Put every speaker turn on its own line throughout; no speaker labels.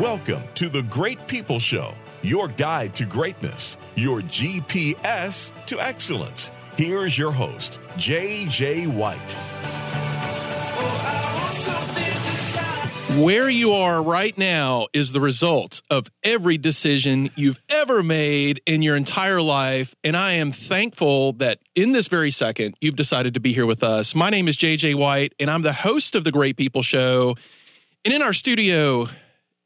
Welcome to the Great People Show, your guide to greatness, your GPS to excellence. Here's your host, JJ White.
Where you are right now is the result of every decision you've ever made in your entire life. And I am thankful that in this very second, you've decided to be here with us. My name is JJ White, and I'm the host of the Great People Show. And in our studio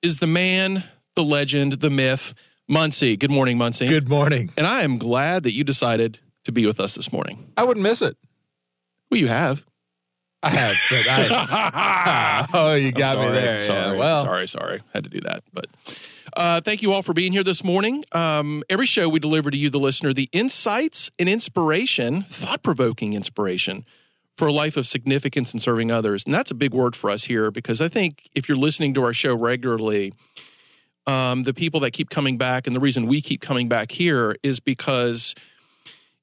is the man, the legend, the myth, Munsey. Good morning, Munsey.
Good morning.
And I am glad that you decided to be with us this morning.
I wouldn't miss it.
Well, you have.
I have, but I. oh, you got
sorry,
me there.
Sorry,
yeah, well,
sorry, sorry. Had to do that. But uh, thank you all for being here this morning. Um, every show we deliver to you, the listener, the insights and inspiration, thought provoking inspiration for a life of significance and serving others. And that's a big word for us here because I think if you're listening to our show regularly, um, the people that keep coming back and the reason we keep coming back here is because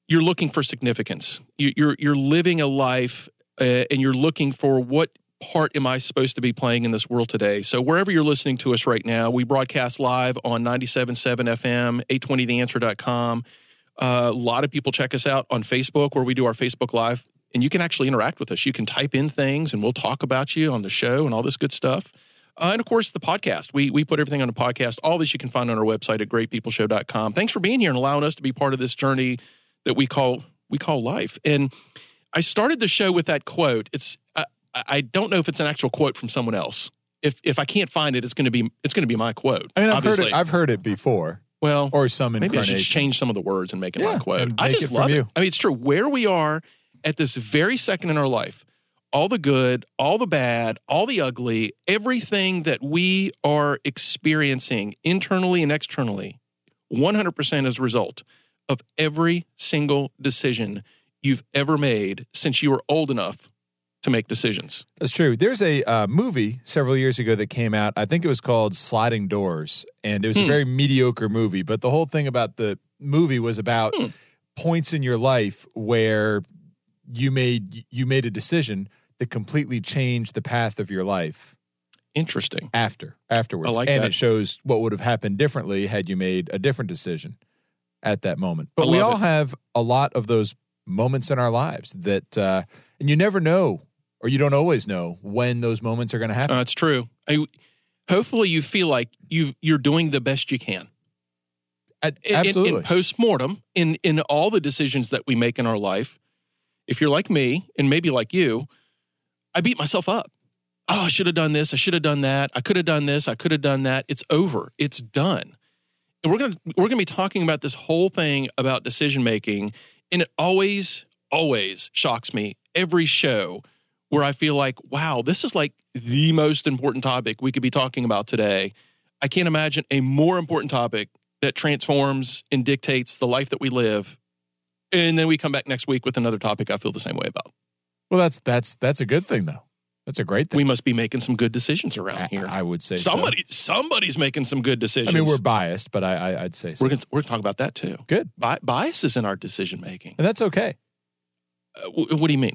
you're looking for significance. You, you're you're living a life uh, and you're looking for what part am I supposed to be playing in this world today? So wherever you're listening to us right now, we broadcast live on 97.7 FM, 820theanswer.com. Uh, a lot of people check us out on Facebook where we do our Facebook Live, and you can actually interact with us. You can type in things, and we'll talk about you on the show and all this good stuff. Uh, and of course, the podcast. We we put everything on a podcast. All this you can find on our website at greatpeopleshow.com. Thanks for being here and allowing us to be part of this journey that we call we call life. And I started the show with that quote. It's I, I don't know if it's an actual quote from someone else. If if I can't find it, it's going to be it's going to be my quote.
I mean, I've
obviously.
heard it. I've heard it before,
well,
or some
maybe I should change some of the words and make it
Yeah,
my quote. I just love it.
you.
I mean, it's true. Where we are at this very second in our life, all the good, all the bad, all the ugly, everything that we are experiencing internally and externally, 100% as a result of every single decision you've ever made since you were old enough to make decisions.
That's true. There's a uh, movie several years ago that came out. I think it was called Sliding Doors, and it was a
Hmm.
very mediocre movie. But the whole thing about the movie was about
Hmm.
points in your life where you made you made a decision that completely changed the path of your life
Interesting.
after afterwards.
I like
and
that.
it shows what would have happened differently had you made a different decision at that moment. But we all
it.
have a lot of those moments in our lives that uh, and you never know or you don't always know when those moments are going to happen.
Uh, it's true. I, hopefully, you feel like you you're doing the best you can.
A-
in, in-
Absolutely.
in post-mortem in in all the decisions that we make in our life if you're like me and maybe like you i beat myself up. Oh i should have done this i should have done that i could have done this i could have done that. It's over it's done. And we're going to we're going to be talking about this whole thing about decision making and it always always shocks me every show where i feel like wow this is like the most important topic we could be talking about today. I can't imagine a more important topic that transforms and dictates the life that we live. And then we come back next week with another topic I feel the same way about.
well, that's that's that's a good thing though. That's a great thing.
We must be making some good decisions around
I,
here.
I would say so.
Somebody, somebody's making some good decisions.
I mean, we're biased, but I, I I'd say so.
we're gonna, we're gonna talk about that too.
good,
Bi- bias is in our decision making.
and that's okay.
Uh, wh- what do you mean?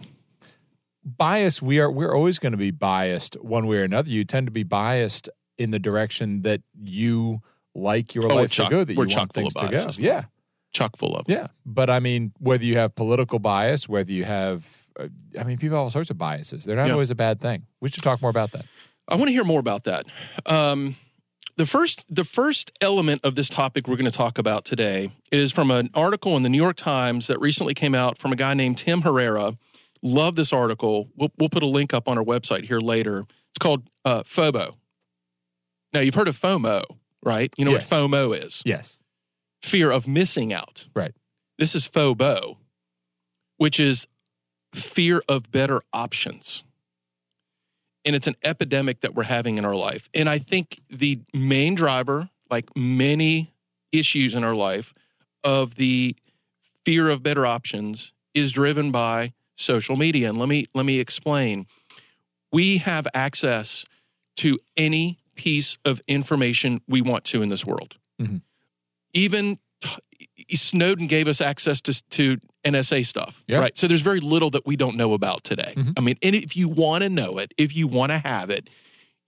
bias we are we're always going to be biased one way or another you tend to be biased in the direction that you like your
Oh,
life to go that you
we're
want
full
things
of
to go
biases.
yeah
Chock full of.
yeah but i mean whether you have political bias whether you have uh, i mean people have all sorts of biases they're not
Yeah.
always a bad thing we should talk more about that
I want to hear more about that. Um, the first, the first element of this topic we're going to talk about today is from an article in the New York Times that recently came out from a guy named Tim Herrera. Love this article. We'll, we'll put a link up on our website here later. It's called uh, FOBO. Now you've heard of FOMO, right? You know
Yes.
what FOMO is?
yes
Fear of missing out.
Right.
This is FOBO, which is fear of better options and it's an epidemic that we're having in our life. And I think the main driver, like many issues in our life, of the fear of better options is driven by social media. And let me let me explain. We have access to any piece of information we want to in this world.
Mhm.
Even t- Snowden gave us access to, to NSA stuff,
Yeah.
right? So there's very little that we don't know about today.
Mhm.
I mean, and if you want to know it, if you want to have it,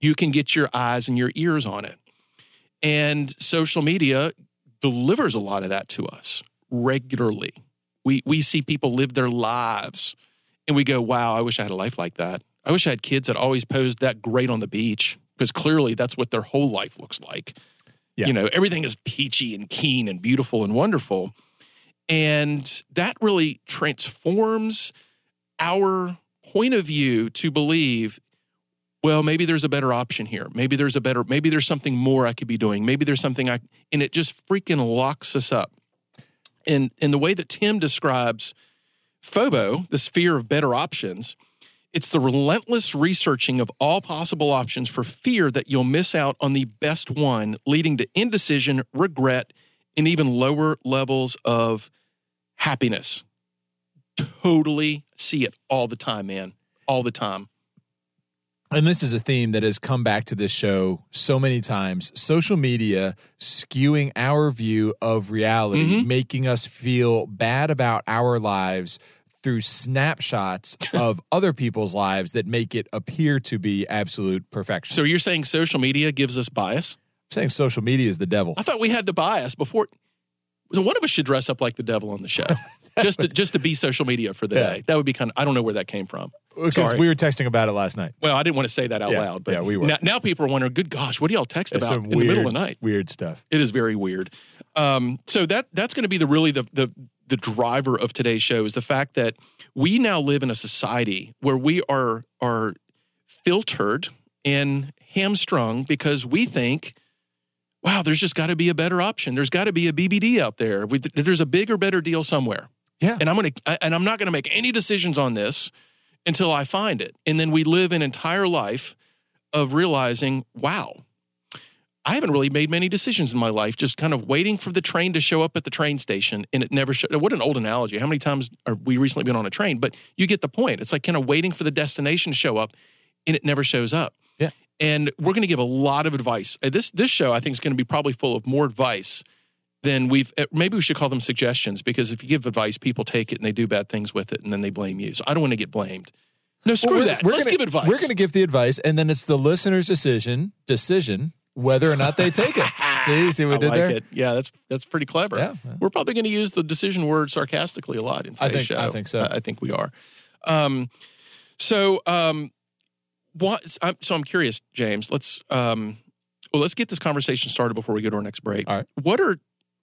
you can get your eyes and your ears on it. And social media delivers a lot of that to us regularly. We, we see people live their lives and we go, wow, I wish I had a life like that. I wish I had kids that always posed that great on the beach because clearly that's what their whole life looks like.
Yeah.
You know, everything is peachy and keen and beautiful and wonderful. And that really transforms our point of view to believe, well, maybe there's a better option here. Maybe there's a better, maybe there's something more I could be doing. Maybe there's something I, and it just freaking locks us up. And, and the way that Tim describes FOBO, this fear of better options, it's the relentless researching of all possible options for fear that you'll miss out on the best one, leading to indecision, regret, and even lower levels of happiness. Totally see it all the time, man. All the time.
and this is a theme that has come back to this show so many times social media skewing our view of reality
Mhm.
making us feel bad about our lives through snapshots of other people's lives that make it appear to be absolute perfection
So you're saying social media gives us bias?
i'm saying social media is the devil
I thought we had the bias before. So one of us should dress up like the devil on the show, just to just to be social media for the
Yeah.
day. That would be kind of. I don't know where that came from.
because we were texting about it last night
Well, I didn't want to say that out
Yeah,
loud, but
yeah, we were.
Now, now people are wondering, good gosh, what do y'all text
It's
about in the middle of the night?
weird stuff
It is very weird. Um, so that that's going to be the really the, the the driver of today's show is the fact that we now live in a society where we are are filtered and hamstrung because we think, wow, there's just got to be a better option. There's got to be a BBD out there. We, there's a bigger, better deal somewhere.
Yeah.
And I'm gonna I- and I'm not gonna make any decisions on this until I find it. And then we live an entire life of realizing, wow, I haven't really made many decisions in my life, just kind of waiting for the train to show up at the train station and it never showed. What an old analogy. How many times are we recently been on a train? But you get the point. It's like kind of waiting for the destination to show up and it never shows up.
Yeah.
And we're going to give a lot of advice. Uh, This this show I think is going to be probably full of more advice than we've uh, maybe we should call them suggestions because if you give advice, people take it and they do bad things with it and then they blame you. So I don't want to get blamed. No, screw
Well, we're-
that.
We're
Let's
gonna,
give advice.
We're going to give the advice, and then it's the listener's decision decision whether or not they take it. see, see what we
I
did
like
there?
it. Yeah, that's that's pretty clever.
Yeah.
We're probably going to use the decision word sarcastically a lot in
I
today's
think-
show.
I think so.
I, I think we are. Um, so, um, what? I'm, so I'm curious, James. Let's um, well, let's get this conversation started before we go to our next break.
All right.
What are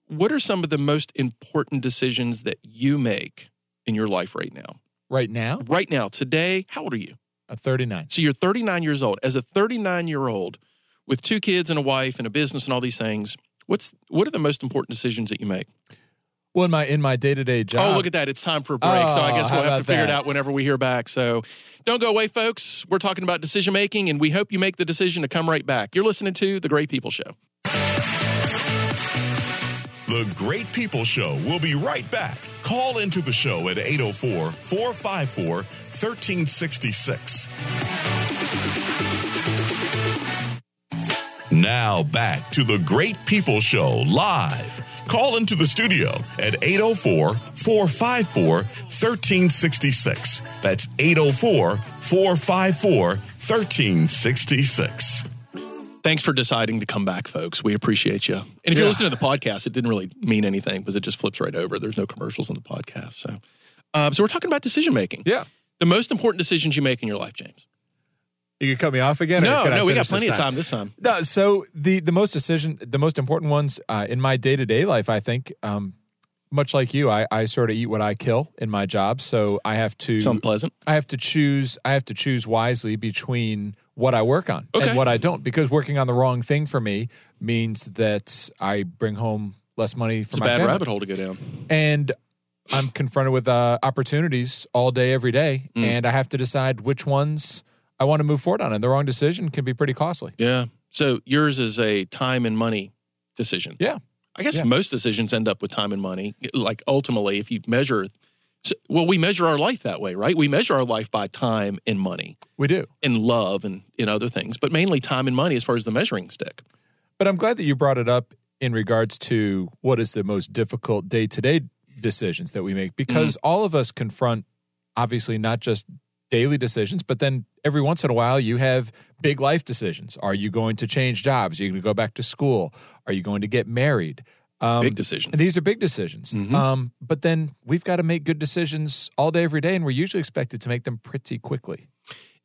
what are some of the most important decisions that you make in your life right now?
Right now,
Right now, today, how old are you?
at 39.
So you're 39 years old. As a 39 year old with two kids and a wife and a business and all these things, what's what are the most important decisions that you make?
Well, in my in my day to oh, day job.
Oh, look at that. It's time for a break. so I
Oh,
guess we'll have to
about
figure it out whenever we hear back. So don't go away, folks. We're talking about decision making, and we hope you make the decision to come right back. You're listening to The Great People Show.
The Great People Show will be right back. Call into the show at 804 454 1366. Now back to the Great People Show live. Call into the studio at 804 454 1366. That's 804 454 1366.
Thanks for deciding to come back, folks. We appreciate you. And if you're listening to the podcast, it didn't really mean anything because it just flips right over. There's no commercials on the podcast. So, um, so we're talking about decision making.
Yeah.
The most important decisions you make in your life, James.
You can cut me off again.
No,
I
no, we got plenty of time this time.
No, so the the most decision, the most important ones uh, in my day to day life, I think, um, much like you, I, I sort of eat what I kill in my job. So I have to
Sound pleasant?
I have to choose I have to choose wisely between what I work on
Okay.
and what I don't because working on the wrong thing for me means that I bring home less money for
It's a
my
bad
family.
rabbit hole to go down.
and I'm confronted with uh, opportunities all day every day
Mm.
and I have to decide which ones I want to move forward on and the wrong decision can be pretty costly.
Yeah. So yours is a time and money decision.
Yeah.
I guess
Yeah.
most decisions end up with time and money. Like ultimately, if you measure, so, well, we measure our life that way, right? We measure our life by time and money
We do.
and love and in other things, but mainly time and money as far as the measuring stick.
But I'm glad that you brought it up in regards to what is the most difficult day to day decisions that we make because mm-hmm. all of us confront, obviously, not just daily decisions, but then every once in a while you have big life decisions. Are you going to change jobs? Are you going to go back to school? Are you going to get married? Um,
Big decisions.
these are big decisions.
Mhm.
Um, but then we've got to make good decisions all day, every day, and we're usually expected to make them pretty quickly.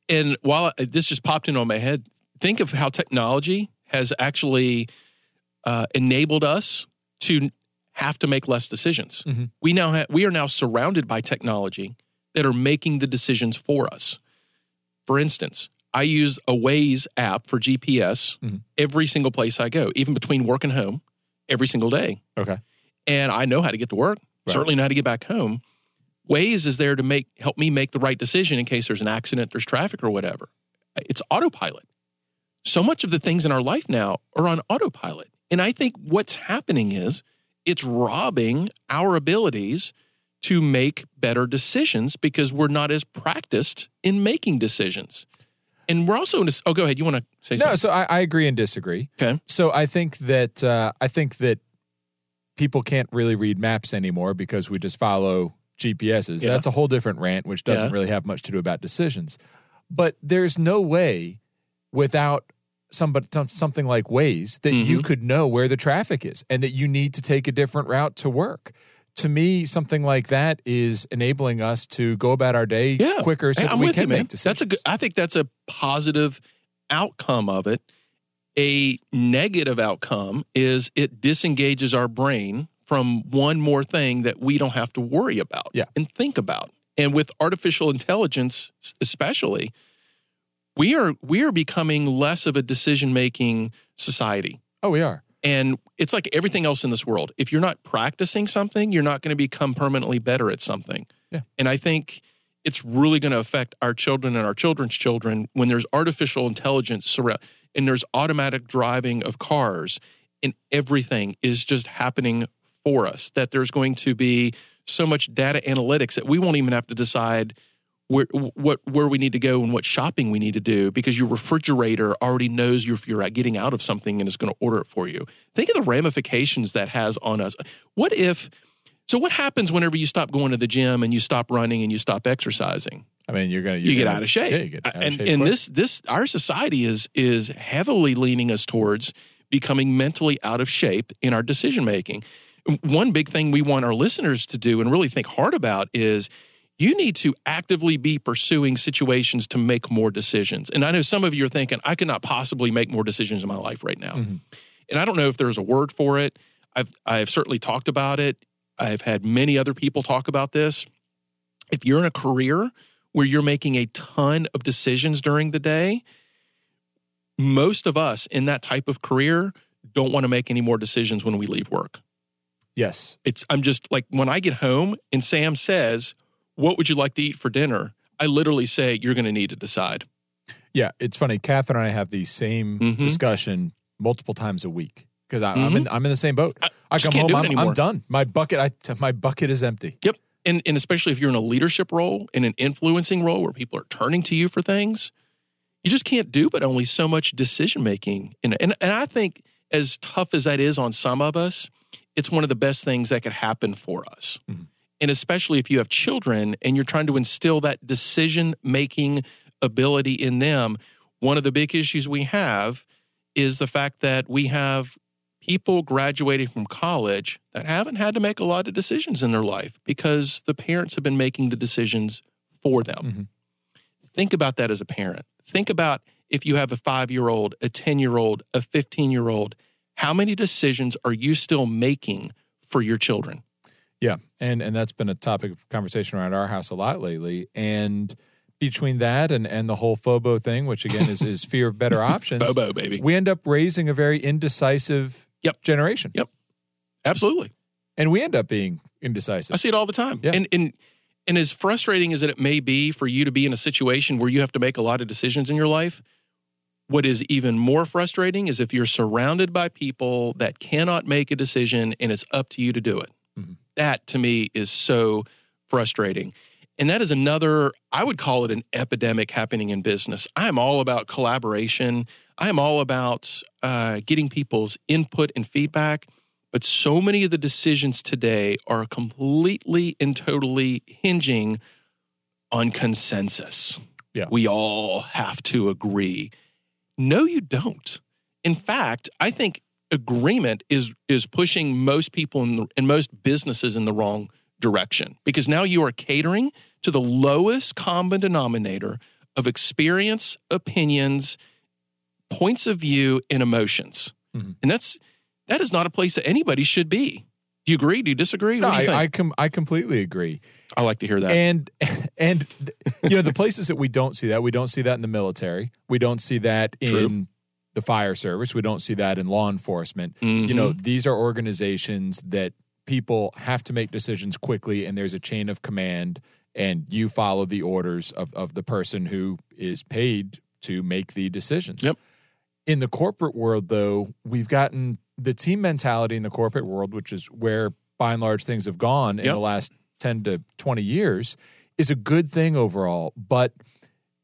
And while I- this just popped into my head, think of how technology has actually uh, enabled us to have to make less decisions.
Mhm.
We now ha- we are now surrounded by technology that are making the decisions for us. For instance, I use a Waze app for GPS
Mhm.
every single place I go, even between work and home, every single day.
Okay.
And I know how to get to work.
Right.
Certainly know how to get back home. Waze is there to make help me make the right decision in case there's an accident, there's traffic or whatever. It's autopilot. So much of the things in our life now are on autopilot. And I think what's happening is it's robbing our abilities to make better decisions because we're not as practiced in making decisions. And we're also in this. Oh, go ahead. You want to say
No,
something?
so I, I agree and disagree.
Okay.
So I think that uh, I think that people can't really read maps anymore because we just follow GPSs.
Yeah.
That's a whole different rant, which doesn't
Yeah.
really have much to do about decisions. But there's no way without somebody something like Waze that you
Mhm.
could know where the traffic is and that you need to take a different route to work. To me, something like that is enabling us to go about our day
Yeah.
quicker so
Hey,
we can
you,
make decisions.
That's a good. I think that's a positive outcome of it. A negative outcome is it disengages our brain from one more thing that we don't have to worry about
Yeah.
and think about. And with artificial intelligence, especially, we are we are becoming less of a decision making society.
oh, we are.
And it's like everything else in this world. If you're not practicing something, you're not going to become permanently better at something.
Yeah.
And I think it's really going to affect our children and our children's children when there's artificial intelligence surround and there's automatic driving of cars and everything is just happening for us. That there's going to be so much data analytics that we won't even have to decide where what where we need to go and what shopping we need to do because your refrigerator already knows you're, you're getting out of something and is going to order it for you. Think of the ramifications that has on us. What if? So what happens whenever you stop going to the gym and you stop running and you stop exercising?
I mean, you're gonna
You, get
gonna-
out of shape.
Yeah, you get out of
and
shape
and
quick.
this this our society is is heavily leaning us towards becoming mentally out of shape in our decision making. One big thing we want our listeners to do and really think hard about is you need to actively be pursuing situations to make more decisions. And I know some of you are thinking, I could not possibly make more decisions in my life right now.
Mhm.
And I don't know if there's a word for it. I've I've certainly talked about it. I've had many other people talk about this. If you're in a career where you're making a ton of decisions during the day, most of us in that type of career don't want to make any more decisions when we leave work.
Yes.
It's I'm just like when I get home and Sam says, "What would you like to eat for dinner?" I literally say, "You're going to need to decide."
Yeah, it's funny. Catherine and I have the same
Mhm.
discussion multiple times a week because I'm in I'm in the same boat.
I
I, come home, I'm. I'm done. My bucket, I my bucket is empty.
Yep. And and especially if you're in a leadership role, in an influencing role where people are turning to you for things, you just can't do but only so much decision making. And and and I think as tough as that is on some of us, it's one of the best things that could happen for us.
Mhm.
And especially if you have children and you're trying to instill that decision making ability in them, one of the big issues we have is the fact that we have people graduating from college that haven't had to make a lot of decisions in their life because the parents have been making the decisions for them.
Mhm.
Think about that as a parent. Think about if you have a five year old, a 10 year old, a 15 year old, how many decisions are you still making for your children?
Yeah, and and that's been a topic of conversation around our house a lot lately. And between that and and the whole FOBO thing, which again is is fear of better options,
Bobo, baby.
we end up raising a very indecisive
Yep.
generation.
Yep. Absolutely.
and we end up being indecisive.
I see it all the time.
Yeah.
And and and as frustrating as it may be for you to be in a situation where you have to make a lot of decisions in your life, what is even more frustrating is if you're surrounded by people that cannot make a decision and it's up to you to do it.
Mhm.
That to me is so frustrating. And that is another, I would call it an epidemic happening in business. I'm all about collaboration. I'm all about uh, getting people's input and feedback. But so many of the decisions today are completely and totally hinging on consensus.
Yeah.
We all have to agree. No, you don't. In fact, I think agreement is is pushing most people in the, and most businesses in the wrong direction because now you are catering to the lowest common denominator of experience, opinions, points of view, and emotions.
Mhm.
And that's that is not a place that anybody should be. Do you agree? Do you disagree?
No,
you
I, I, com- I completely agree.
I, like to hear that.
And and you know the places that we don't see that we don't see that in the military. We don't see that in
True.
The fire service. We don't see that in law enforcement. You know
Mm-hmm.
these are organizations that people have to make decisions quickly, and there's a chain of command, and you follow the orders of of the person who is paid to make the decisions.
Yep.
In the corporate world, though, we've gotten the team mentality in the corporate world, which is where by and large things have gone in the last 10 to 20 years, is a good thing overall. But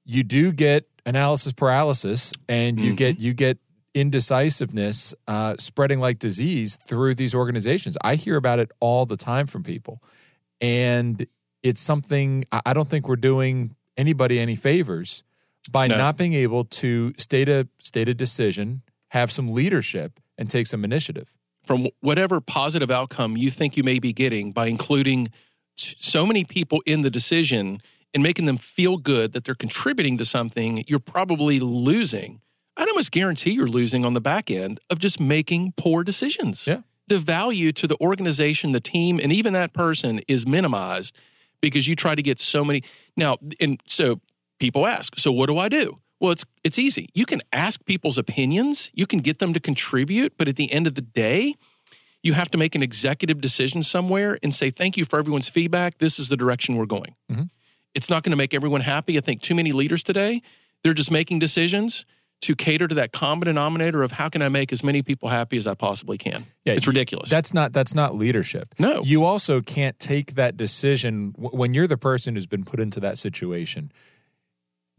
you do get analysis paralysis and you
Mm-hmm.
get you get indecisiveness uh, spreading like disease through these organizations. I hear about it all the time from people. And it's something I don't think we're doing anybody any favors by
No.
not being able to state a state a decision, have some leadership, and take some initiative.
from whatever positive outcome you think you may be getting by including so many people in the decision and making them feel good that they're contributing to something, you're probably losing. I'd almost guarantee you're losing on the back end of just making poor decisions.
Yeah.
The value to the organization, the team, and even that person is minimized because you try to get so many. Now, and so people ask, so what do I do? Well, it's it's easy. You can ask people's opinions, you can get them to contribute, but at the end of the day, you have to make an executive decision somewhere and say, thank you for everyone's feedback. This is the direction we're going.
Mhm.
It's not going to make everyone happy. I think too many leaders today, they're just making decisions to cater to that common denominator of how can I make as many people happy as I possibly can.
Yeah,
it's ridiculous.
That's not that's not leadership.
No.
You also can't take that decision when you're the person who's been put into that situation.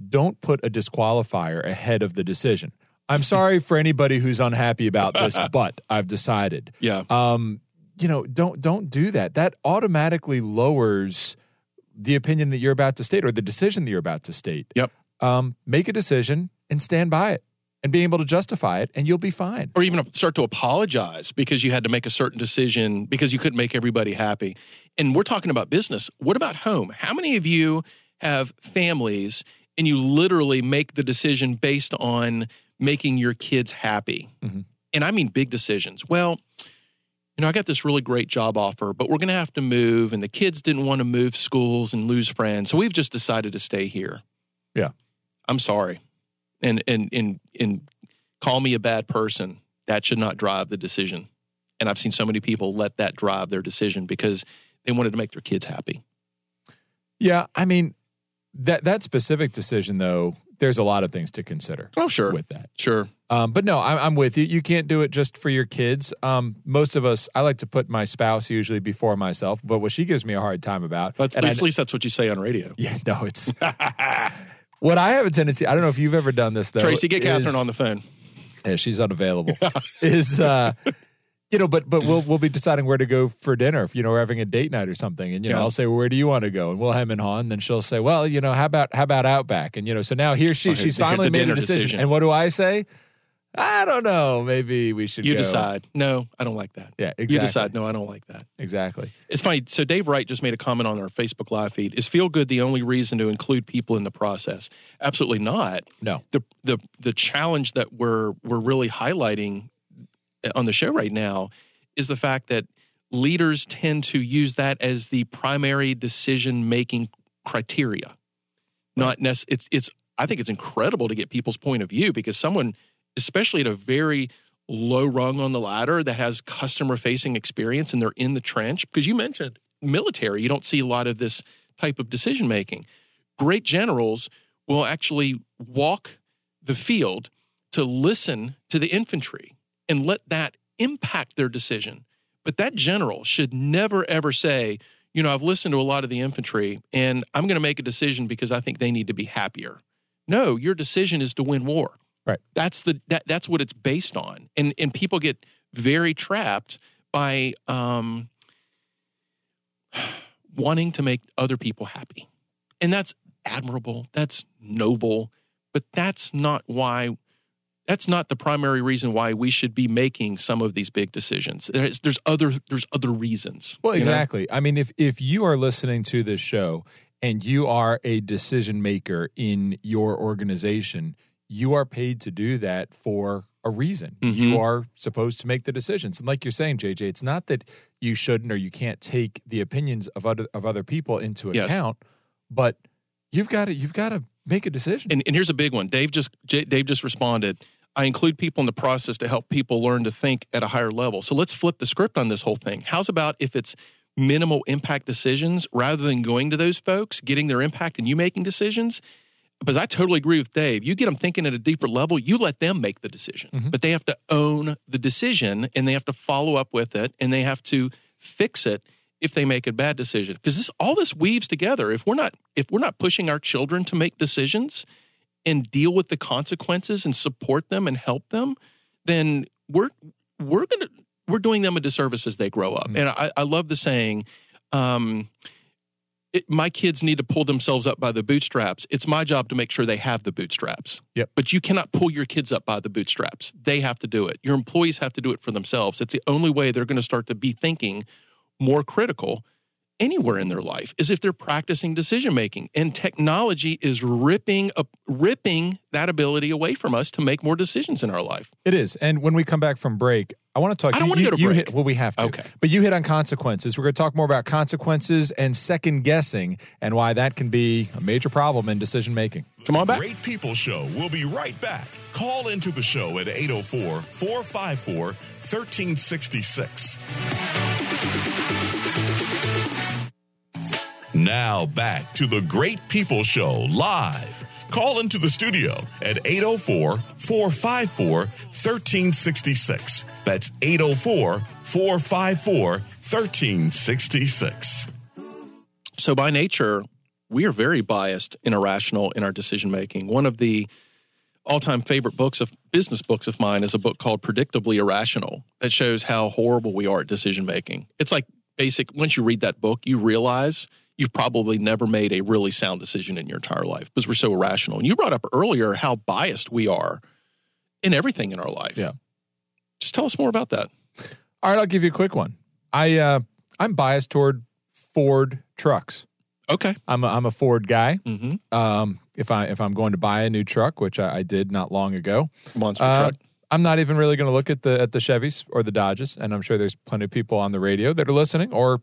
Don't put a disqualifier ahead of the decision. I'm sorry for anybody who's unhappy about this, but I've decided.
yeah.
Um, you know, don't don't do that. That automatically lowers the opinion that you're about to state or the decision that you're about to state.
Yep.
Um, make a decision and stand by it and be able to justify it, and you'll be fine.
or even start to apologize because you had to make a certain decision because you couldn't make everybody happy. And we're talking about business. What about home? How many of you have families and you literally make the decision based on making your kids happy?
Mhm.
And I mean big decisions. Well, you know, I got this really great job offer, but we're going to have to move, and the kids didn't want to move schools and lose friends. So we've just decided to stay here.
Yeah.
I'm sorry. And and and and call me a bad person. That should not drive the decision. And I've seen so many people let that drive their decision because they wanted to make their kids happy.
Yeah, I mean that that specific decision though. There's a lot of things to consider
Oh, sure.
with that.
Sure.
Um, but no, I'm, I'm with you. You can't do it just for your kids. Um, most of us, I like to put my spouse usually before myself, but what she gives me a hard time about.
That's, at
I-
least, at least that's what you say on radio.
yeah, no, it's what I have a tendency. I don't know if you've ever done this though.
Tracy, get Catherine
is-
on the phone.
Yeah, she's unavailable. is uh, you know, but but we'll we'll be deciding where to go for dinner. If you know we're having a date night or something, and you know
Yeah.
I'll say, well, where do you want to go? And we'll hem and haw, and then she'll say, well, you know, how about how about Outback? And you know, so now here she
Okay,
she's finally made a decision.
decision.
And what do I say? I don't know. Maybe we should.
You
go.
decide. No, I don't like that.
Yeah, exactly.
You decide. No, I don't like that.
exactly.
It's funny. So Dave Wright just made a comment on our Facebook live feed. Is feel good the only reason to include people in the process? Absolutely not.
No.
The the the challenge that we're we're really highlighting on the show right now is the fact that leaders tend to use that as the primary decision making criteria. Not nec- it's it's I think it's incredible to get people's point of view because someone especially at a very low rung on the ladder that has customer facing experience and they're in the trench because you mentioned military you don't see a lot of this type of decision making great generals will actually walk the field to listen to the infantry and let that impact their decision but that general should never ever say you know i've listened to a lot of the infantry and i'm going to make a decision because i think they need to be happier no your decision is to win war
Right.
that's the that, that's what it's based on and and people get very trapped by um wanting to make other people happy and that's admirable. That's noble, but that's not why. That's not the primary reason why we should be making some of these big decisions. There's, there's other there's other reasons.
Well,
you know?
exactly. I mean, if if you are listening to this show and you are a decision maker in your organization, you are paid to do that for a reason.
Mhm.
You are supposed to make the decisions. And like you're saying, JJ, it's not that you shouldn't or you can't take the opinions of other of other people into
Yes.
account, but you've got to you've got to make a decision.
And, and here's a big one. Dave just Dave just responded. I include people in the process to help people learn to think at a higher level. So let's flip the script on this whole thing. How's about if it's minimal impact decisions rather than going to those folks, getting their impact, and you making decisions? Because I totally agree with Dave. You get them thinking at a deeper level, you let them make the decision, mm-hmm. but they have to own the decision and they have to follow up with it and they have to fix it if they make a bad decision. Because this all this weaves together. If we're not if we're not pushing our children to make decisions, and deal with the consequences and support them and help them, then we're we're gonna we're doing them a disservice as they grow up. And I, I love the saying, um, it, "My kids need to pull themselves up by the bootstraps. It's my job to make sure they have the bootstraps."
Yep.
But you cannot pull your kids up by the bootstraps. They have to do it. Your employees have to do it for themselves. It's the only way they're going to start to be thinking more critical anywhere in their life is if they're practicing decision making and technology is ripping up ripping that ability away from us to make more decisions in our life
It is. And when we come back from break, I want to talk.
I don't
you-
wanna
you-
go to
you
break.
Hit, well, we have to.
Okay.
But you hit on consequences. We're going to talk more about consequences and second guessing and why that can be a major problem in decision making.
come on back
Great People Show. We'll be right back. Call into the show at 804 454 1366. Now back to the Great People Show live. Call into the studio at 804 454 1366. That's 804 454 1366.
so by nature we are very biased and irrational in our decision making one of the all-time favorite books of business books of mine is a book called predictably irrational that shows how horrible we are at decision making it's like basic once you read that book you realize you've probably never made a really sound decision in your entire life because we're so irrational and you brought up earlier how biased we are in everything in our life
Yeah.
just tell us more about that
All right, I'll give you a quick one. I uh, I'm biased toward Ford trucks.
okay
I'm a, I'm a Ford guy.
mm-hmm.
Um, if I if I'm going to buy a new truck, which I, I did not long ago,
monster
uh,
truck
I'm not even really going to look at the at the Chevys or the Dodges, and I'm sure there's plenty of people on the radio that are listening, or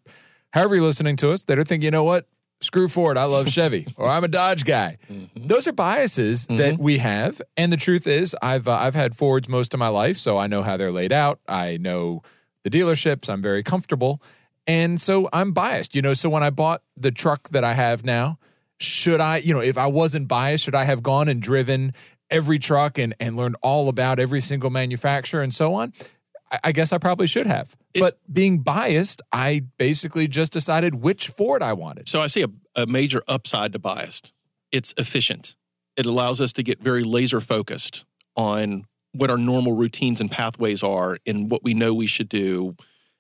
however you're listening to us, that are thinking, you know what, screw Ford, I love Chevy, or I'm a Dodge guy. Those are biases that we have, and the truth is, I've uh, I've had Fords most of my life, so I know how they're laid out. I know the dealerships. I'm very comfortable, and so I'm biased. You know, so when I bought the truck that I have now, should I, you know, if I wasn't biased, should I have gone and driven every truck and, and learned all about every single manufacturer and so on? I, guess I probably should have. but being biased, I basically just decided which Ford I wanted.
So I see a, a major upside to biased. It's efficient. It allows us to get very laser focused on what our normal routines and pathways are and what we know we should do,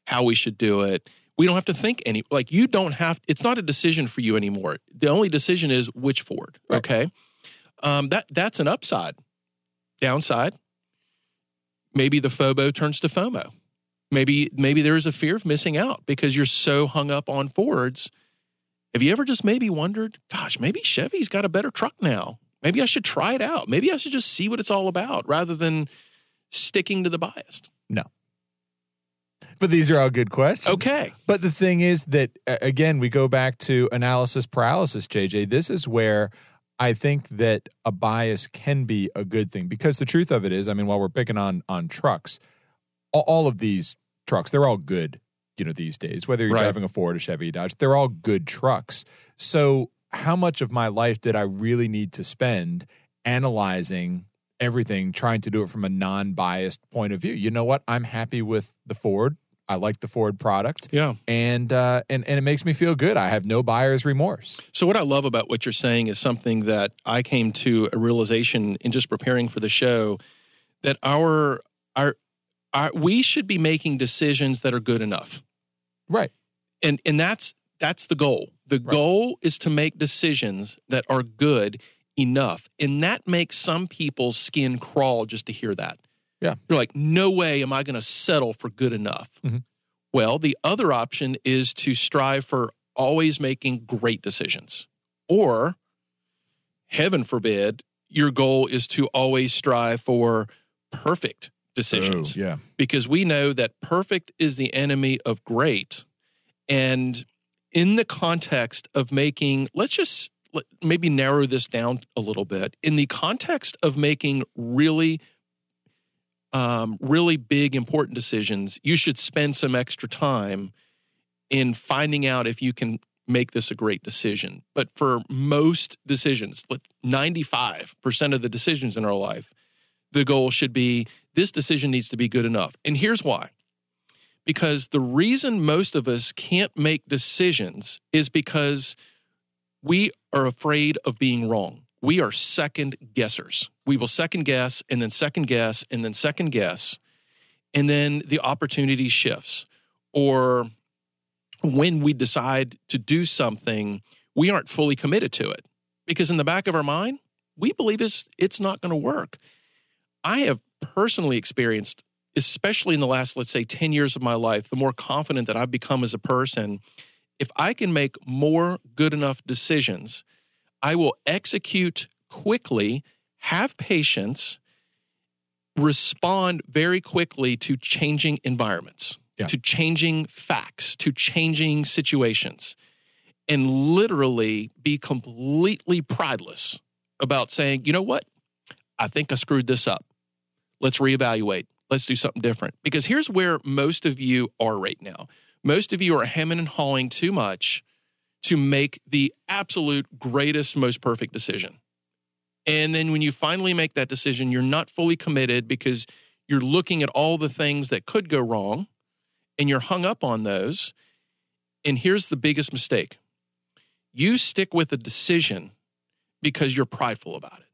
how we should do it. We don't have to think any like you don't have it's not a decision for you anymore. The only decision is which Ford.
Right.
Okay. Um, that that's an upside. Downside, maybe the FOBO turns to FOMO. Maybe maybe there is a fear of missing out because you're so hung up on Fords. Have you ever just maybe wondered, gosh, maybe Chevy's got a better truck now? Maybe I should try it out. Maybe I should just see what it's all about rather than sticking to the biased. No.
But these are all good questions.
Okay.
But the thing is that again, we go back to analysis paralysis, JJ. This is where I think that a bias can be a good thing because the truth of it is, I mean, while we're picking on on trucks, all, all of these trucks, they're all good, you know, these days. Whether you're
Right.
driving a Ford, a Chevy, a Dodge, they're all good trucks. So, how much of my life did I really need to spend analyzing everything, trying to do it from a non-biased point of view? You know what? I'm happy with the Ford. I like the Ford product
Yeah.
and uh, and and it makes me feel good. I have no buyer's remorse.
So what I love about what you're saying is something that I came to a realization in just preparing for the show that our our our we should be making decisions that are good enough.
Right.
and and that's that's the goal. The goal is to make decisions that are good enough. And that makes some people's skin crawl just to hear that.
Yeah.
They're like, no way am I going to settle for good enough.
Mhm.
Well, the other option is to strive for always making great decisions. Or, heaven forbid, your goal is to always strive for perfect decisions
Oh, yeah.
because we know that perfect is the enemy of great. And in the context of making, let's just maybe narrow this down a little bit. In the context of making really, um, really big, important decisions, you should spend some extra time in finding out if you can make this a great decision. But for most decisions, like 95% of the decisions in our life, the goal should be this decision needs to be good enough. And here's why. Because the reason most of us can't make decisions is because we are afraid of being wrong. We are second guessers. We will second guess and then second guess and then second guess. And then the opportunity shifts. Or when we decide to do something, we aren't fully committed to it because in the back of our mind, we believe it's, it's not going to work. I have personally experienced, especially in the last, let's say, 10 years of my life, the more confident that I've become as a person, if I can make more good enough decisions, I will execute quickly, have patience, respond very quickly to changing environments,
Yeah.
to changing facts, to changing situations, and literally be completely prideless about saying, you know what? I think I screwed this up. Let's reevaluate. Let's do something different. Because here's where most of you are right now. Most of you are hemming and hawing too much to make the absolute greatest, most perfect decision. And then when you finally make that decision, you're not fully committed because you're looking at all the things that could go wrong and you're hung up on those. And here's the biggest mistake you stick with a decision because you're prideful about it.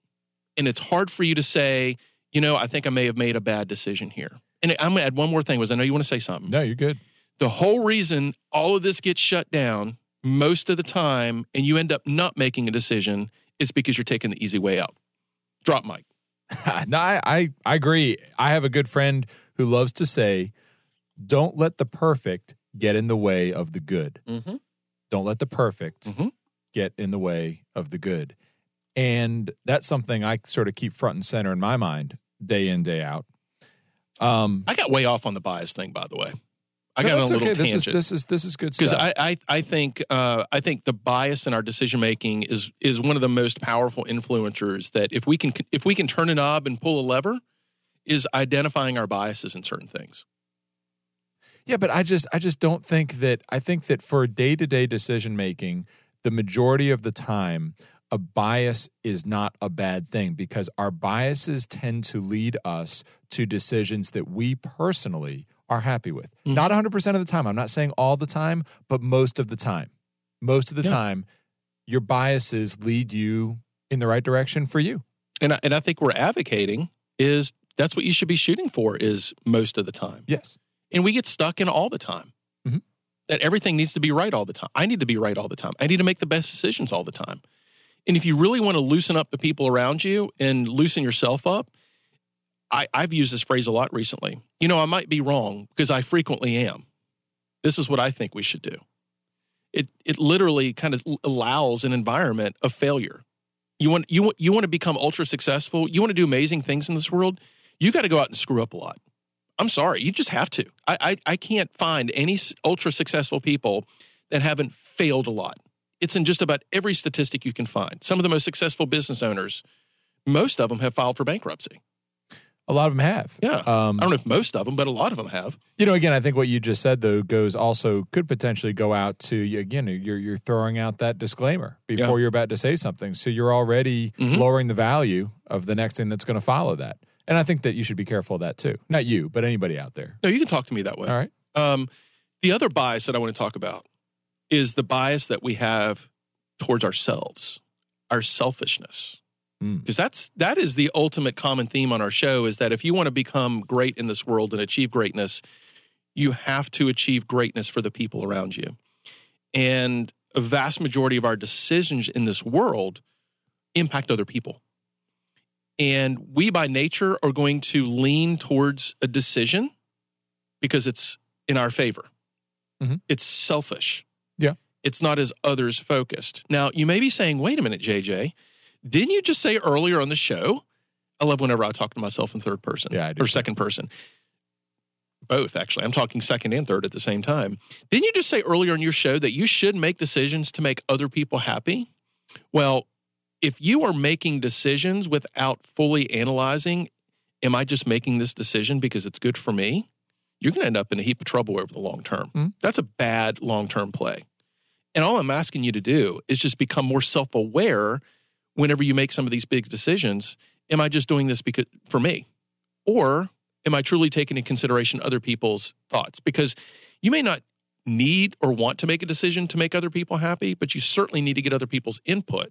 And it's hard for you to say, you know, I think I may have made a bad decision here. And I'm going to add one more thing was I know you want to say something.
No, you're good.
The whole reason all of this gets shut down most of the time and you end up not making a decision it's because you're taking the easy way out. Drop mic.
no, I, I I agree. I have a good friend who loves to say, "Don't let the perfect get in the way of the good.
Mm-hmm.
Don't let the perfect
Mhm.
get in the way of the good." And that's something I sort of keep front and center in my mind day in day out. Um,
I got way off on the bias thing, by the way. I
no,
got a little
okay. This is this is this is good
because
stuff.
I, I I think uh, I think the bias in our decision making is is one of the most powerful influencers that if we can if we can turn a knob and pull a lever is identifying our biases in certain things.
Yeah, but I just I just don't think that I think that for day-to-day decision making, the majority of the time a bias is not a bad thing because our biases tend to lead us to decisions that we personally are happy with.
Mhm.
Not 100% of the time. I'm not saying all the time, but most of the time. Most of the
Yeah.
time your biases lead you in the right direction for you.
And I, and I think we're advocating is that's what you should be shooting for is most of the time.
Yes.
And we get stuck in all the time.
Mhm.
That everything needs to be right all the time. I need to be right all the time. I need to make the best decisions all the time. And if you really want to loosen up the people around you and loosen yourself up, I, I've used this phrase a lot recently. You know, I might be wrong because I frequently am. This is what I think we should do. It it literally kind of allows an environment of failure. You want you want you want to become ultra successful. You want to do amazing things in this world. You got to go out and screw up a lot. I'm sorry, you just have to. I I, I can't find any ultra successful people that haven't failed a lot. It's in just about every statistic you can find. Some of the most successful business owners, most of them have filed for bankruptcy.
A lot of them have.
Yeah.
Um,
I don't know if most of them, but a lot of them have.
You know, again, I think what you just said though goes also could potentially go out to you again. You're you're throwing out that disclaimer before
Yeah.
you're about to say something, so you're already
Mhm.
lowering the value of the next thing that's going to follow that. And I think that you should be careful of that too. Not you, but anybody out there.
No, you can talk to me that way.
All right.
Um, the other bias that I want to talk about is the bias that we have towards ourselves, our selfishness.
Mm.
Because that's that is the ultimate common theme on our show is that if you want to become great in this world and achieve greatness, you have to achieve greatness for the people around you. And a vast majority of our decisions in this world impact other people. And we, by nature, are going to lean towards a decision because it's in our favor.
Mhm.
It's selfish.
Yeah.
It's not as others focused. Now, you may be saying, wait a minute, JJ, didn't you just say earlier on the show? I love whenever I talk to myself in third person
Yeah,
or second person. Both, actually. I'm talking second and third at the same time. Didn't you just say earlier on your show that you should make decisions to make other people happy? Well, if you are making decisions without fully analyzing, am I just making this decision because it's good for me? You're going to end up in a heap of trouble over the long term.
Mhm.
That's a bad long term play. And all I'm asking you to do is just become more self aware whenever you make some of these big decisions. Am I just doing this because for me? Or am I truly taking into consideration other people's thoughts? Because you may not need or want to make a decision to make other people happy, but you certainly need to get other people's input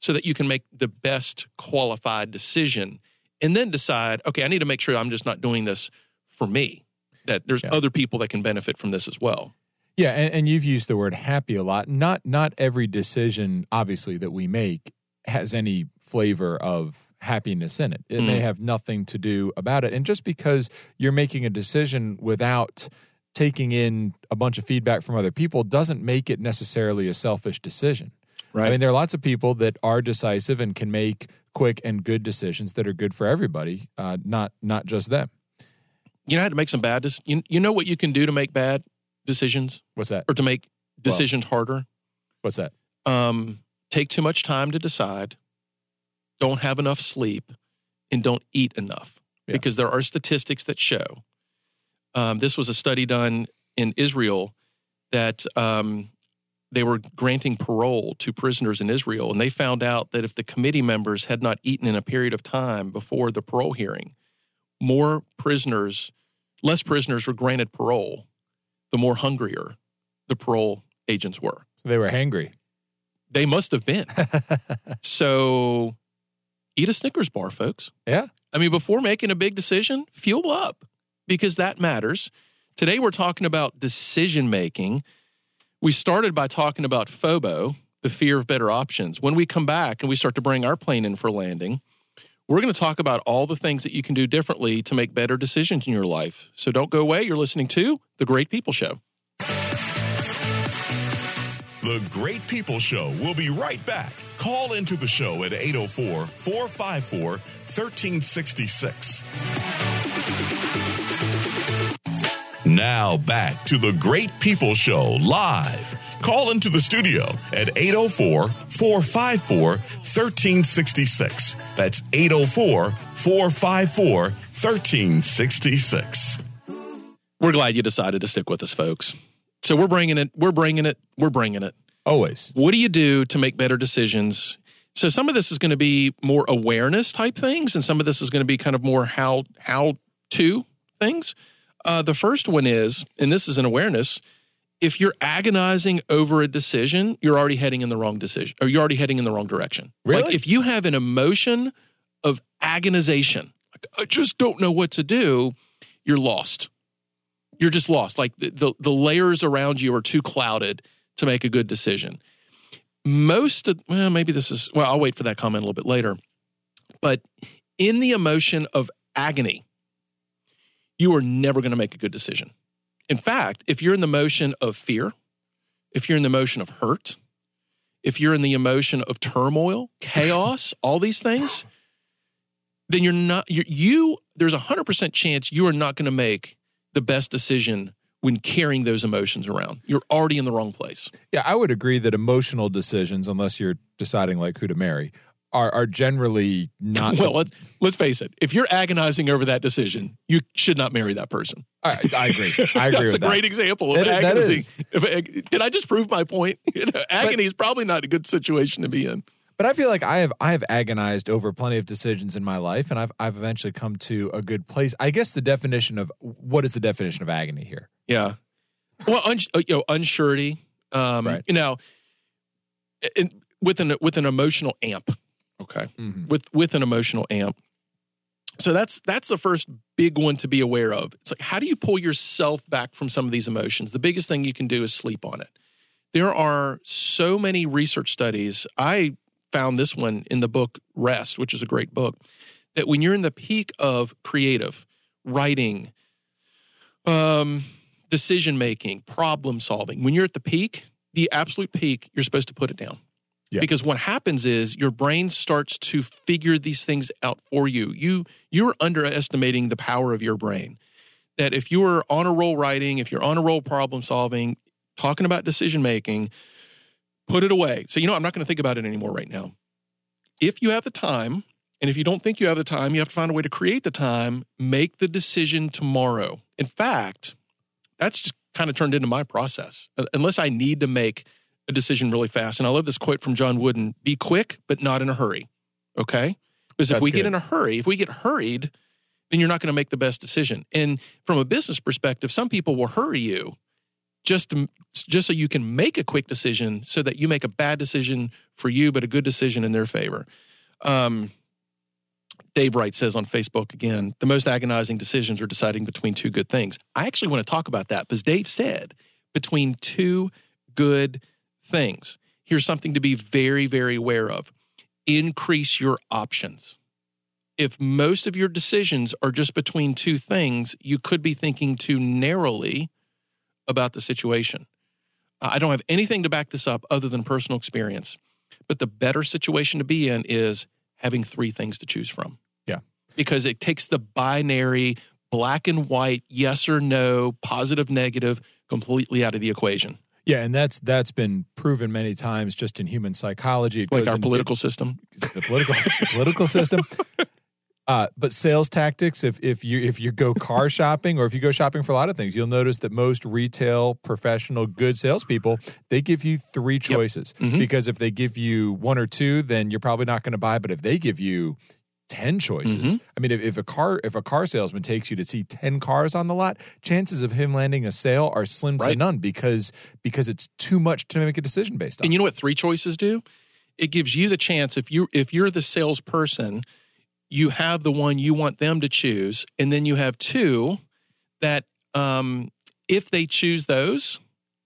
so that you can make the best qualified decision and then decide, okay, I need to make sure I'm just not doing this for me, that there's
Yeah.
other people that can benefit from this as well.
Yeah, and, and you've used the word happy a lot. Not not every decision, obviously, that we make has any flavor of happiness in it. It may
Mm.
have nothing to do about it. And just because you're making a decision without taking in a bunch of feedback from other people doesn't make it necessarily a selfish decision.
Right.
I mean, there are lots of people that are decisive and can make quick and good decisions that are good for everybody, uh, not not just them.
you know how to make some bad decisions? You, you know what you can do to make bad decisions
What's that?
or to make decisions harder?
What's that?
um, take too much time to decide, don't have enough sleep, and don't eat enough.
Yeah.
Because there are statistics that show. Um, this was a study done in Israel that um, they were granting parole to prisoners in Israel, and they found out that if the committee members had not eaten in a period of time before the parole hearing, more prisoners, less prisoners were granted parole, the more hungrier the parole agents were.
They were hangry.
They must have been. so eat a Snickers bar, folks.
Yeah.
I mean, before making a big decision, fuel up because that matters. Today, we're talking about decision making. We started by talking about FOBO, the fear of better options. When we come back and we start to bring our plane in for landing, we're going to talk about all the things that you can do differently to make better decisions in your life. So don't go away. You're listening to The Great People Show.
The Great People Show will be right back. Call into the show at 804 454 1366. Now back to the Great People Show live. Call into the studio at 804 454 1366. That's 804 454 1366.
We're glad you decided to stick with us, folks. So we're bringing it. We're bringing it. We're bringing it.
Always.
What do you do to make better decisions? So some of this is going to be more awareness type things, and some of this is going to be kind of more how how to things. Uh, the first one is, and this is an awareness. If you're agonizing over a decision, you're already heading in the wrong decision, or you're already heading in the wrong direction. Like
Really?
if you have an emotion of agonization, like I just don't know what to do, you're lost. You're just lost. Like the, the, the layers around you are too clouded to make a good decision. Most of, well, maybe this is, well, I'll wait for that comment a little bit later. But in the emotion of agony, you are never going to make a good decision. In fact, if you're in the motion of fear, if you're in the motion of hurt, if you're in the emotion of turmoil, chaos, all these things, then you're not, you're, you, there's a 100% chance you are not going to make the best decision when carrying those emotions around. You're already in the wrong place.
Yeah, I would agree that emotional decisions, unless you're deciding like who to marry, are are generally not.
Well, let's, let's face it. If you're agonizing over that decision, you should not marry that person.
I, I agree. I agree
That's a
that.
great example of
That that
agonizing.
is.
If- eh, Did I just prove my point? You know, agony is probably not a good situation to be in.
But I feel like I have I have agonized over plenty of decisions in my life, and I've I've eventually come to a good place. I guess the definition of what is the definition of agony here?
Yeah. Well, un, you know, unsurety. Um,
Right.
You know, in, with an with an emotional amp. Okay.
Mhm.
With with an emotional amp. So that's that's the first big one to be aware of. It's like how do you pull yourself back from some of these emotions? The biggest thing you can do is sleep on it. There are so many research studies. I found this one in the book Rest, which is a great book, that when you're in the peak of creative writing, um, decision making, problem solving, when you're at the peak, the absolute peak, you're supposed to put it down.
Yeah.
Because what happens is your brain starts to figure these things out for you. You you're underestimating the power of your brain. That if you are on a roll writing, if you're on a roll problem solving, talking about decision making, put it away. So you know I'm not going to think about it anymore right now. If you have the time, and if you don't think you have the time, you have to find a way to create the time, make the decision tomorrow. In fact, that's just kind of turned into my process. Unless I need to make a decision really fast. And I love this quote from John Wooden be quick, but not in a hurry. Okay? Because if
That's
we get in a hurry, if we get hurried, then you're not going to make the best decision. And from a business perspective, some people will hurry you just to, just so you can make a quick decision so that you make a bad decision for you, but a good decision in their favor. Um, Dave Wright says on Facebook again, the most agonizing decisions are deciding between two good things. I actually want to talk about that because Dave said between two good things. Here's something to be very, very aware of increase your options. If most of your decisions are just between two things, you could be thinking too narrowly about the situation. I don't have anything to back this up other than personal experience. But the better situation to be in is having three things to choose from.
Yeah.
Because it takes the binary black and white, yes or no, positive, negative, completely out of the equation.
Yeah, and that's that's been proven many times just in human psychology. It
Like our
into-
political system.
the political the political system. Uh, but sales tactics, if if you if you go car shopping or if you go shopping for a lot of things, you'll notice that most retail, professional, good salespeople they give you three choices
Mhm.
because if they give you one or two, then you're probably not going to buy. But if they give you ten choices, I mean, if, if a car if a car salesman takes you to see ten cars on the lot, chances of him landing a sale are slim to none because because it's too much to make a decision based on.
And you know what three choices do? It gives you the chance if you if you're the salesperson, you have the one you want them to choose, and then you have two that um, if they choose those,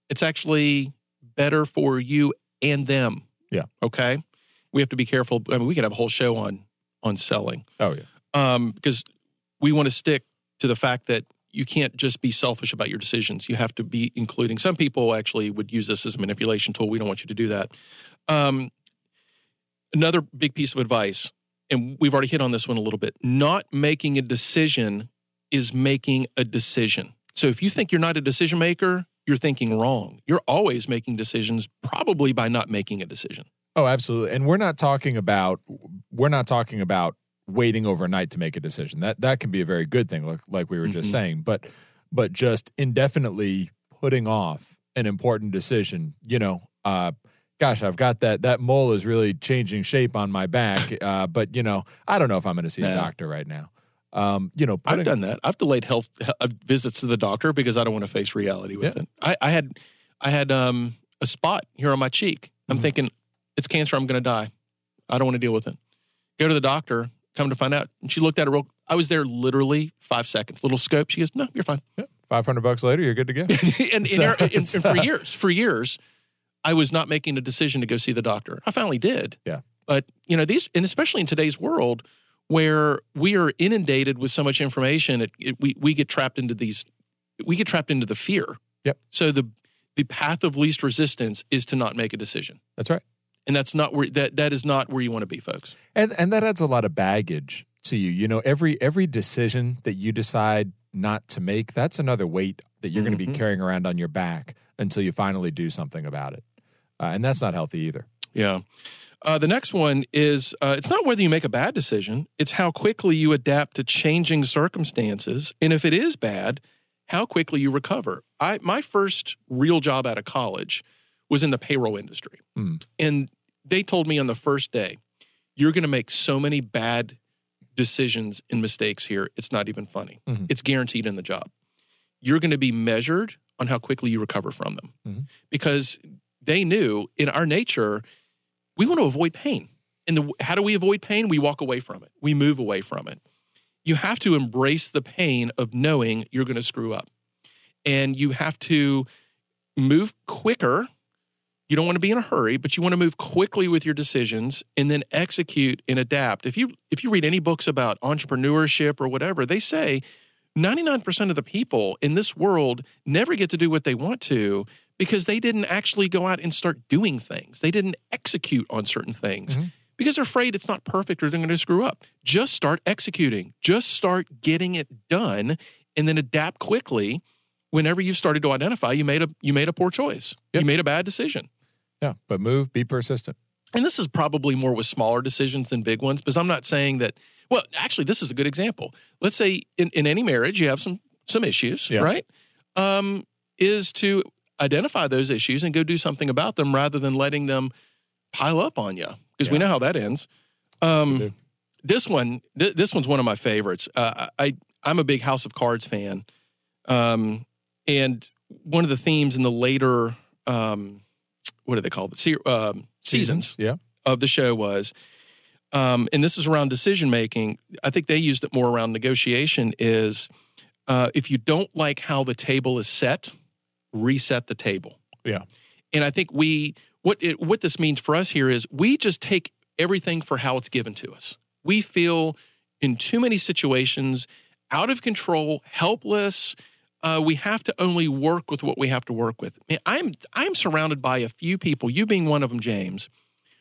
it's actually better for you and them.
Yeah.
Okay. We have to be careful. I mean, we could have a whole show on on selling
oh yeah.
um, because we want to stick to the fact that you can't just be selfish about your decisions. You have to be including. Some people actually would use this as a manipulation tool. We don't want you to do that. Um, another big piece of advice, and we've already hit on this one a little bit. Not making a decision is making a decision. So if you think you're not a decision maker, you're thinking wrong. You're always making decisions, probably by not making a decision.
Oh, absolutely. And we're not talking about we're not talking about waiting overnight to make a decision. That that can be a very good thing, like like we were just
Mhm.
saying. But but just indefinitely putting off an important decision. You know, uh, gosh, I've got that that mole is really changing shape on my back. Uh, but you know, I don't know if I'm going to see a doctor right now. Um, you know, putting,
I've done that. I've delayed health uh, visits to the doctor because I don't want to face reality with
Yeah.
it. I, I had I had um, a spot here on my cheek. I'm
Mhm.
thinking it's cancer. I'm going to die. I don't want to deal with it. Go to the doctor. Come to find out, and she looked at it real. I was there literally five seconds. Little scope. She goes, "No, you're fine." Yeah.
five hundred bucks later, you're good to go.
and, and,
So-
and- and for years, for years, I was not making a decision to go see the doctor. I finally did.
Yeah.
But you know these, and especially in today's world, where we are inundated with so much information, it, it, we we get trapped into these, we get trapped into the fear.
Yep.
So the the path of least resistance is to not make a decision,
That's right.
and that's not where that that is not where you want to be, folks.
and and that adds a lot of baggage to you you know every every decision that you decide not to make that's another weight that you're going to be
mm-hmm.
carrying around on your back until you finally do something about it uh, and that's not healthy either
Yeah. Uh, the next one is uh, it's not whether you make a bad decision, it's how quickly you adapt to changing circumstances. And if it is bad, how quickly you recover. I My first real job out of college was in the payroll industry.
Hmm.
And they told me on the first day, you're going to make so many bad decisions and mistakes here, it's not even funny.
Mhm.
It's guaranteed in the job. You're going to be measured on how quickly you recover from them
Mhm.
because they knew in our nature, we want to avoid pain. And the, how do we avoid pain? We walk away from it, we move away from it. You have to embrace the pain of knowing you're going to screw up. And you have to move quicker You don't want to be in a hurry, but you want to move quickly with your decisions and then execute and adapt. If you if you read any books about entrepreneurship or whatever, they say 99% of the people in this world never get to do what they want to because they didn't actually go out and start doing things. They didn't execute on certain things
Mm-hmm.
because they're afraid it's not perfect or they're going to screw up. Just start executing. Just start getting it done and then adapt quickly whenever you've started to identify you made a you made a poor choice.
Yep.
You made a bad decision.
Yeah, but move, be persistent.
And this is probably more with smaller decisions than big ones because I'm not saying that well, actually this is a good example. Let's say in, in any marriage you have some some issues,
Yeah.
right? Um, is to identify those issues and go do something about them rather than letting them pile up on you because we know how that ends. Um, this one, th- this one's one of my favorites. Uh, I I'm a big House of Cards fan, um, and one of the themes in the later um, what do they call it? Se- um, seasons
Yeah.
of the show was, um, and this is around decision making. I think they used it more around negotiation. Is uh, if you don't like how the table is set, reset the table.
Yeah.
And I think we what it, what this means for us here is we just take everything for how it's given to us. We feel in too many situations out of control, helpless. Uh, we have to only work with what we have to work with. Man, I'm I'm surrounded by a few people, you being one of them, James,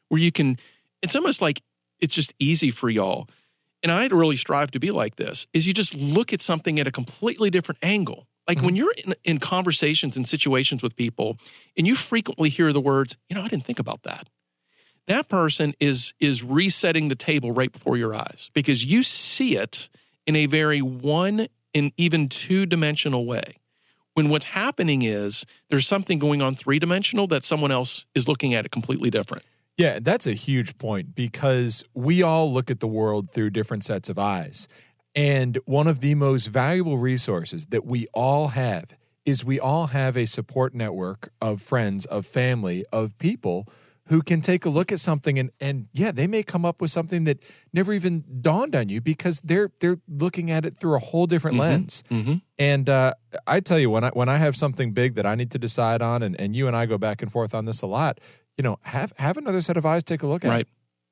where you can. It's almost like it's just easy for y'all. And I really strive to be like this. Is you just look at something at a completely different angle. Like mm-hmm. when you're in, in conversations and situations with people, and you frequently hear the words, "You know, I didn't think about that." That person is is resetting the table right before your eyes because you see it in a very one and even two dimensional way. When what's happening is there's something going on three dimensional that someone else is looking at it completely different.
Yeah, that's a huge point because we all look at the world through different sets of eyes. And one of the most valuable resources that we all have is we all have a support network of friends, of family, of people who can take a look at something and and yeah, they may come up with something that never even dawned on you because they're they're looking at it through a whole different lens.
Mm-hmm.
And uh, I tell you, when I when I have something big that I need to decide on, and, and you and I go back and forth on this a lot, you know, have have another set of eyes take a look at.
Right.
it.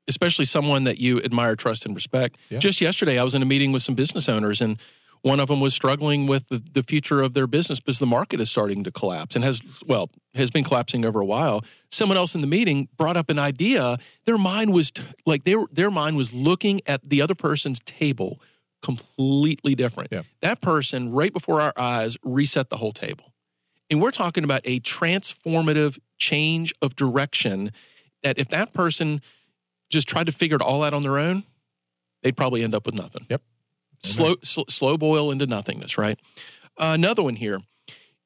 Especially someone that you admire, trust, and respect.
Yeah.
Just yesterday, I was in a meeting with some business owners, and one of them was struggling with the, the future of their business because the market is starting to collapse and has, well, has been collapsing over a while. Someone else in the meeting brought up an idea. Their mind was t- like their their mind was looking at the other person's table completely different.
Yeah.
That person, right before our eyes, reset the whole table. And we're talking about a transformative change of direction that if that person just tried to figure it all out on their own, they'd probably end up with nothing.
Yep.
Slow, sl- slow boil into nothingness, right? Uh, another one here.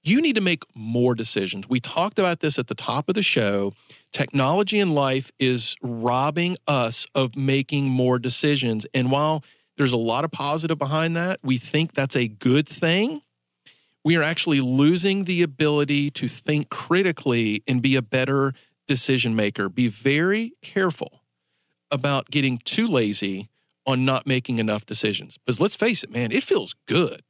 You need to make more decisions. We talked about this at the top of the show. Technology in life is robbing us of making more decisions. And while there's a lot of positive behind that, we think that's a good thing we are actually losing the ability to think critically and be a better decision maker. Be very careful about getting too lazy on not making enough decisions. Because let's face it, man, it feels good.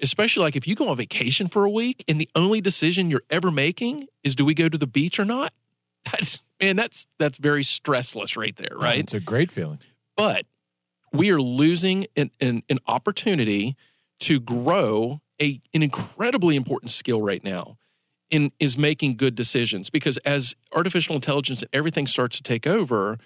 Especially like if you go on vacation for a week and the only decision you're ever making is do we go to the beach or not? That's man, that's that's very stressless right there, oh, right?
It's a great feeling.
but we are losing an, an, an opportunity to grow a, an incredibly important skill right now in is making good decisions because as artificial intelligence and everything starts to take over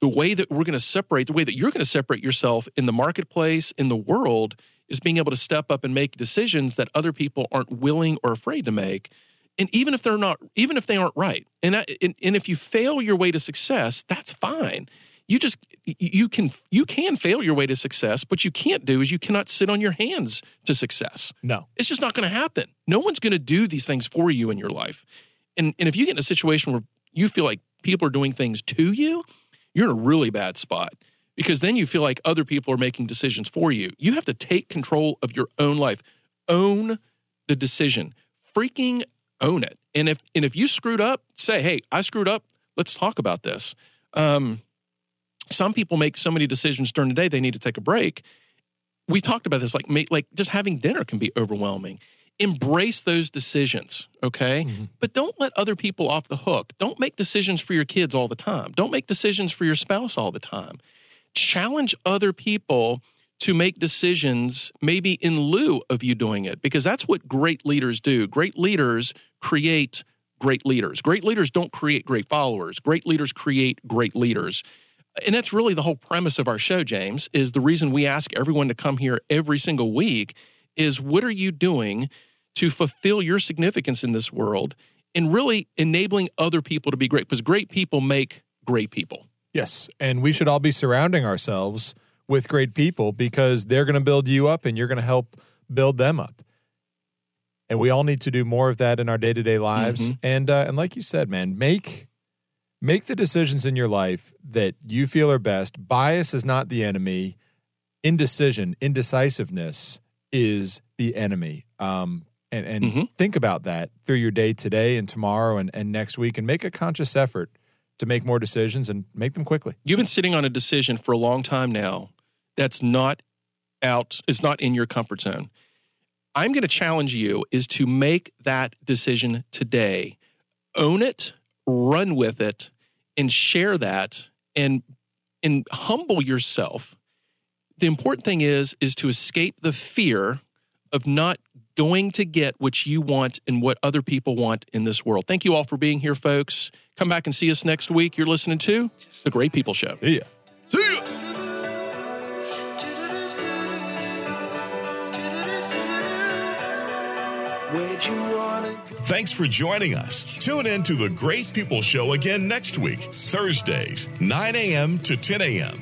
the way that we're going to separate the way that you're going to separate yourself in the marketplace in the world is being able to step up and make decisions that other people aren't willing or afraid to make. And even if they're not even if they aren't right and, I, and and if you fail your way to success that's fine. You just you can you can fail your way to success but you can't do is you cannot sit on your hands to success.
No.
it's just not going to happen. No one's going to do these things for you in your life. And and if you get in a situation where you feel like people are doing things to you you're in a really bad spot because then you feel like other people are making decisions for you. You have to take control of your own life. Own the decision. Freaking own it. And if and if you screwed up say hey i screwed up. Let's talk about this. Um some people make so many decisions during the day they need to take a break. We talked about this like like just having dinner can be overwhelming embrace those decisions, okay? Mm-hmm. But don't let other people off the hook. Don't make decisions for your kids all the time. Don't make decisions for your spouse all the time. Challenge other people to make decisions maybe in lieu of you doing it because that's what great leaders do. Great leaders create great leaders. Great leaders don't create great followers. Great leaders create great leaders. And that's really the whole premise of our show, James, is the reason we ask everyone to come here every single week is what are you doing to fulfill your significance in this world and really enabling other people to be great because great people make great people.
Yes, and we should all be surrounding ourselves with great people because they're going to build you up and you're going to help build them up. And we all need to do more of that in our day-to-day lives. Mm-hmm. And uh, and like you said, man, make make the decisions in your life that you feel are best. Bias is not the enemy. Indecision, indecisiveness is the enemy. Um, and, and mm-hmm. think about that through your day today and tomorrow and, and next week and make a conscious effort to make more decisions and make them quickly.
You've been sitting on a decision for a long time now that's not out, is not in your comfort zone. I'm going to challenge you is to make that decision today. Own it, run with it, and share that and and humble yourself. The important thing is is to escape the fear of not going to get what you want and what other people want in this world. Thank you all for being here, folks. Come back and see us next week. You're listening to The Great People Show.
See
Thanks for joining us. Tune in to The Great People Show again next week, Thursdays, 9 a.m. to 10 a.m.